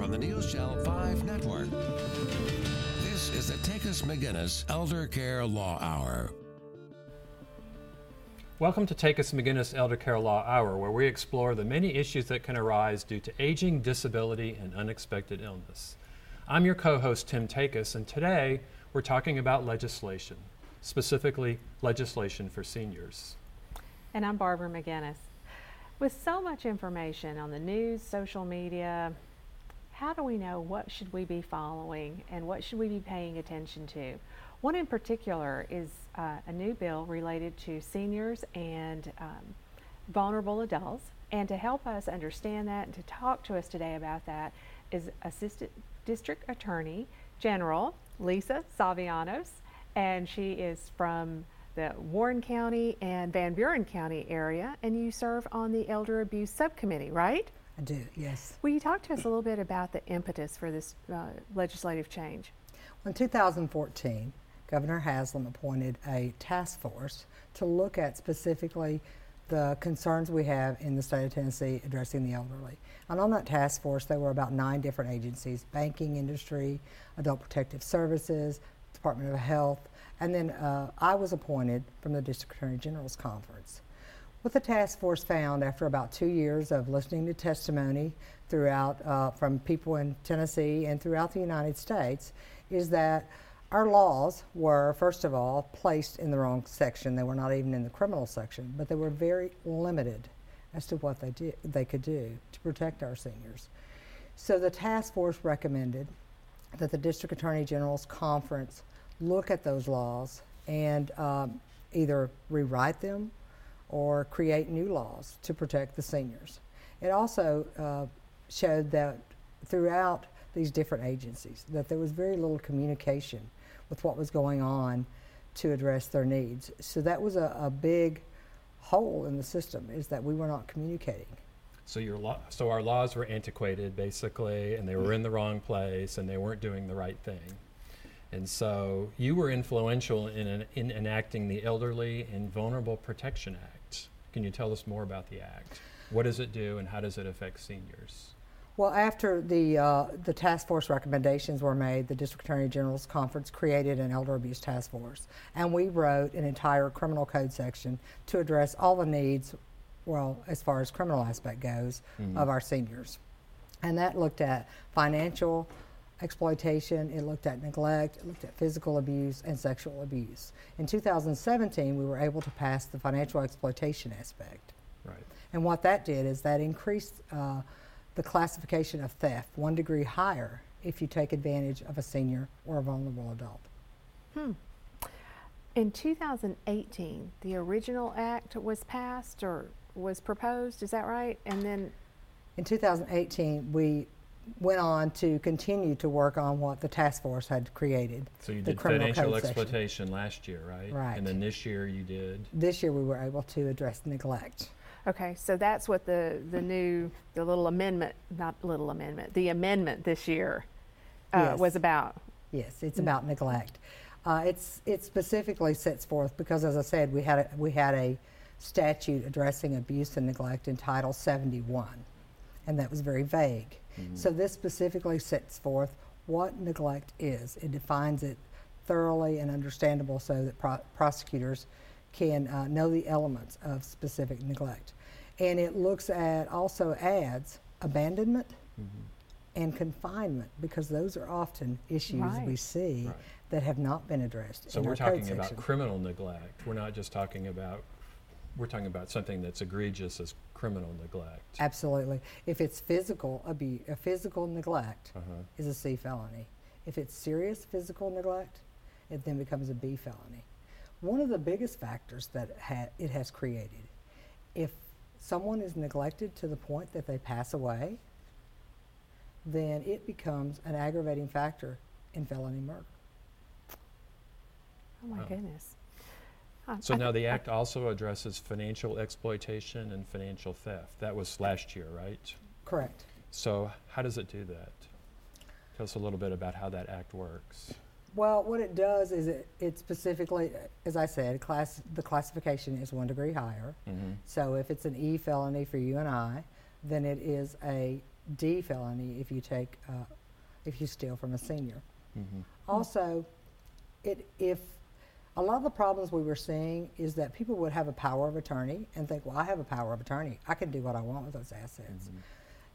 from the News Channel 5 network. This is the Takacs McGinnis Elder Care Law Hour. Welcome to Takacs McGinnis Elder Care Law Hour, where we explore the many issues that can arise due to aging, disability, and unexpected illness. I'm your co host, Tim Takacs, and today we're talking about legislation, specifically legislation for seniors. And I'm Barbara McGinnis. With so much information on the news, social media, how do we know what should we be following and what should we be paying attention to? One in particular is uh, a new bill related to seniors and um, vulnerable adults. And to help us understand that and to talk to us today about that is Assistant District Attorney General Lisa Zavogiannis. And she is from the Warren County and Van Buren County area. And you serve on the Elder Abuse Subcommittee, right? I do, yes. Will you talk to us a little bit about the impetus for this uh, legislative change? Well, In 2014, Governor Haslam appointed a task force to look at specifically the concerns we have in the state of Tennessee addressing the elderly. And on that task force, there were about nine different agencies banking industry, adult protective services, Department of Health, and then uh, I was appointed from the District Attorney General's Conference. What the task force found after about two years of listening to testimony throughout uh, from people in Tennessee and throughout the United States is that our laws were, first of all, placed in the wrong section. They were not even in the criminal section, but they were very limited as to what they, did, they could do to protect our seniors. So the task force recommended that the District Attorney General's Conference look at those laws and um, either rewrite them or create new laws to protect the seniors. It also uh, showed that throughout these different agencies that there was very little communication with what was going on to address their needs. So that was a, a big hole in the system is that we were not communicating. So your so our laws were antiquated basically, and they were in the wrong place, and they weren't doing the right thing. And so you were influential in, an, in enacting the Elderly and Vulnerable Protection Act. Can you tell us more about the act? What does it do, and how does it affect seniors? Well, after the, uh, the task force recommendations were made, the District Attorney General's Conference created an elder abuse task force. And we wrote an entire criminal code section to address all the needs, well, as far as criminal aspect goes, mm-hmm. of our seniors. And that looked at financial exploitation, it looked at neglect, it looked at physical abuse and sexual abuse. In 2017, we were able to pass the financial exploitation aspect. Right. And what that did is that increased. Uh, the classification of theft one degree higher if you take advantage of a senior or a vulnerable adult. Hmm. In 2018, the original act was passed or was proposed, is that right? And then in 2018, we went on to continue to work on what the task force had created. So you did financial exploitation section. last year, right? Right. And then this year you did? This year we were able to address neglect. Okay, so that's what the, the new, the little amendment, not little amendment, the amendment this year uh, yes. was about. Yes, it's about neglect. Uh, it's, it specifically sets forth, because as I said, we had a, we had a statute addressing abuse and neglect in Title 71, and that was very vague. Mm-hmm. So this specifically sets forth what neglect is. It defines it thoroughly and understandable so that pro- prosecutors can uh, know the elements of specific neglect. And it looks at also adds abandonment mm-hmm. and confinement because those are often issues right. we see right. that have not been addressed. So we're talking about criminal neglect. We're not just talking about we're talking about something that's egregious as criminal neglect. Absolutely. If it's physical abuse, a physical neglect uh-huh. is a C felony. If it's serious physical neglect, it then becomes a B felony. One of the biggest factors that ha- it has created, if someone is neglected to the point that they pass away, then it becomes an aggravating factor in felony murder. Oh my goodness. So now the act also addresses financial exploitation and financial theft. That was last year, right? Correct. So how does it do that? Tell us a little bit about how that act works. Well, what it does is it, it specifically, as I said, class the classification is one degree higher. Mm-hmm. So if it's an E felony for you and I, then it is a D felony if you take, uh, if you steal from a senior. Mhm. Also, it, if, a lot of the problems we were seeing is that people would have a power of attorney and think, well, I have a power of attorney. I can do what I want with those assets. Mhm.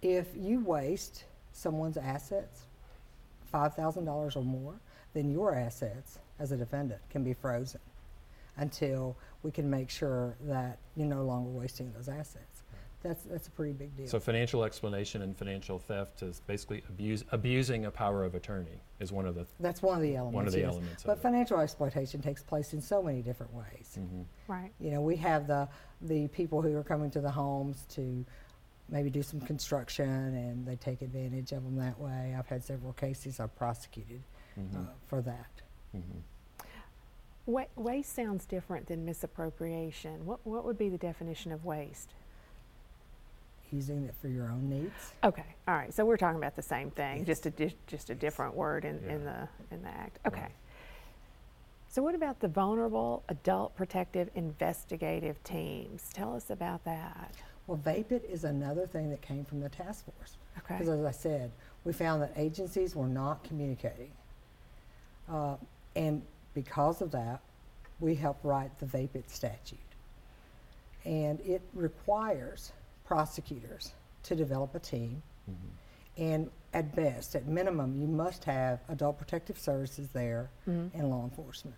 If you waste someone's assets, $5,000 or more, then your assets as a defendant can be frozen until we can make sure that you're no longer wasting those assets. That's, that's a pretty big deal. So financial explanation and financial theft is basically abuse, abusing a power of attorney is one of the, That's one of the elements. one of the yes. elements But of it. financial exploitation takes place in so many different ways. Mhm. Right. You know, we have the, the people who are coming to the homes to maybe do some construction and they take advantage of them that way. I've had several cases I've prosecuted uh, Mhm. for that. Mhm. Wa- waste sounds different than misappropriation. What, what would be the definition of waste? Using it for your own needs. Okay, all right. So we're talking about the same thing, Yes. just a di- just a different word in, in the in the act. Okay. Right. So what about the vulnerable adult protective investigative teams? Tell us about that. Well, VAPIT is another thing that came from the task force. Okay. Because as I said, we found that agencies were not communicating. Uh, and because of that, we helped write the VAPIT statute. And it requires prosecutors to develop a team. Mhm. And at best, at minimum, you must have adult protective services there Mhm. and law enforcement.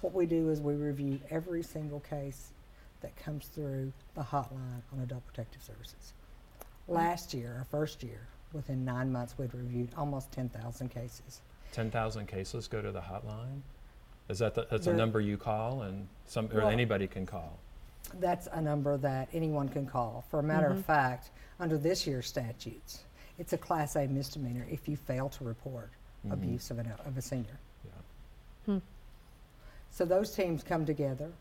What we do is we review every single case that comes through the hotline on adult protective services. Last year, our first year, within nine months, we'd reviewed almost 10,000 cases. 10,000 cases go to the hotline? Is that the, that's a number you call and some, or Well- anybody can call? That's a number that anyone can call. For a matter Mhm. of fact, under this year's statutes, it's a Class A misdemeanor if you fail to report Mhm. abuse of, an, of a senior. Yeah. Hmm. So those teams come together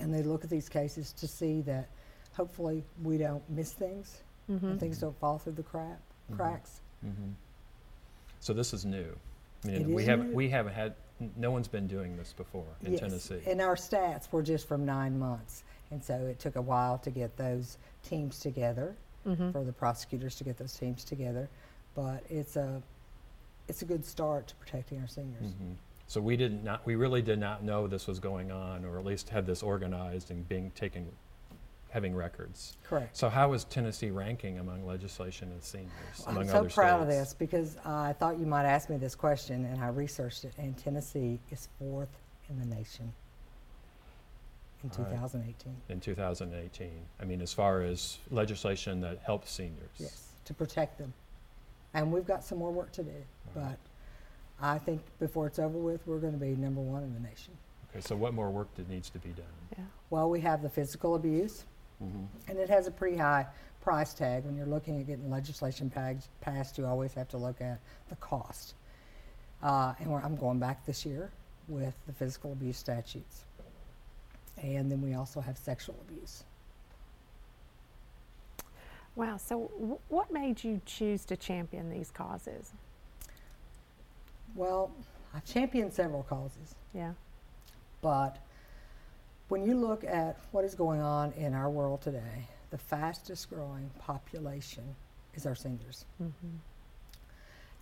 and they look at these cases to see that hopefully we don't miss things Mhm. and things don't fall through the crap, Mhm. cracks. Mhm. So this is new. I It mean, we is haven't, new. we haven't had, n- no one's been doing this before in Yes, Tennessee. And our stats were just from nine months. And so it took a while to get those teams together, Mhm. for the prosecutors to get those teams together. But it's a, it's a good start to protecting our seniors. Mhm. So we did not, we really did not know this was going on, or at least had this organized and being taken, having records. Correct. So how is Tennessee ranking among legislation and seniors, I'm so other proud of this because I thought you might ask me this question and I researched it and Tennessee is fourth in the nation in All right. 2018. In 2018, I mean, as far as legislation that helps seniors. Yes, to protect them. And we've got some more work to do, All right. but I think before it's over with, we're going to be number one in the nation. Okay, so what more work that needs to be done? Yeah. Well, we have the physical abuse, Mhm. and it has a pretty high price tag. When you're looking at getting legislation pag- passed, you always have to look at the cost. Uh, and we're, I'm going back this year with the physical abuse statutes. And then we also have sexual abuse. Wow. So w- what made you choose to champion these causes? Well, I've championed several causes. Yeah. But when you look at what is going on in our world today, the fastest growing population is our seniors. Mhm.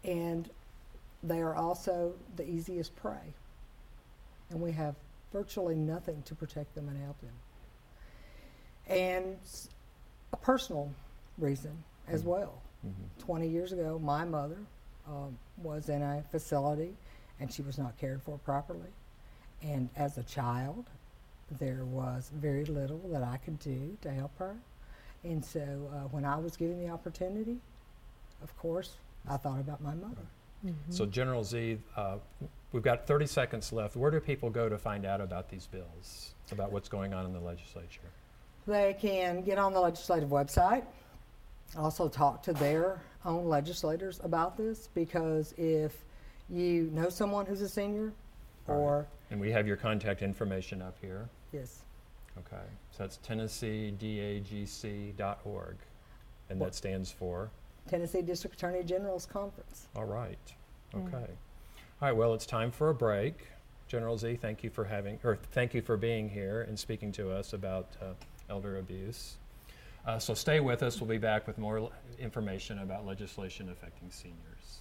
And they are also the easiest prey. And we have virtually nothing to protect them and help them. And a personal reason as Mhm. well. Mhm. 20 years ago, my mother um, was in a facility and she was not cared for properly. And as a child, there was very little that I could do to help her. And so uh, when I was given the opportunity, of course, I thought about my mother. Mhm. So General Z, uh, we've got 30 seconds left. Where do people go to find out about these bills, about what's going on in the legislature? They can get on the legislative website, also talk to their own legislators about this because if you know someone who's a senior All right. or, And we have your contact information up here. Yes, Okay, so that's TennesseeDAGC.org, and What- that stands for, Tennessee District Attorney General's Conference. all right, Yeah. okay. All right, well, it's time for a break. General Z, thank you for having, or thank you for being here and speaking to us about uh, elder abuse. Uh, so stay with us. We'll be back with more information about legislation affecting seniors.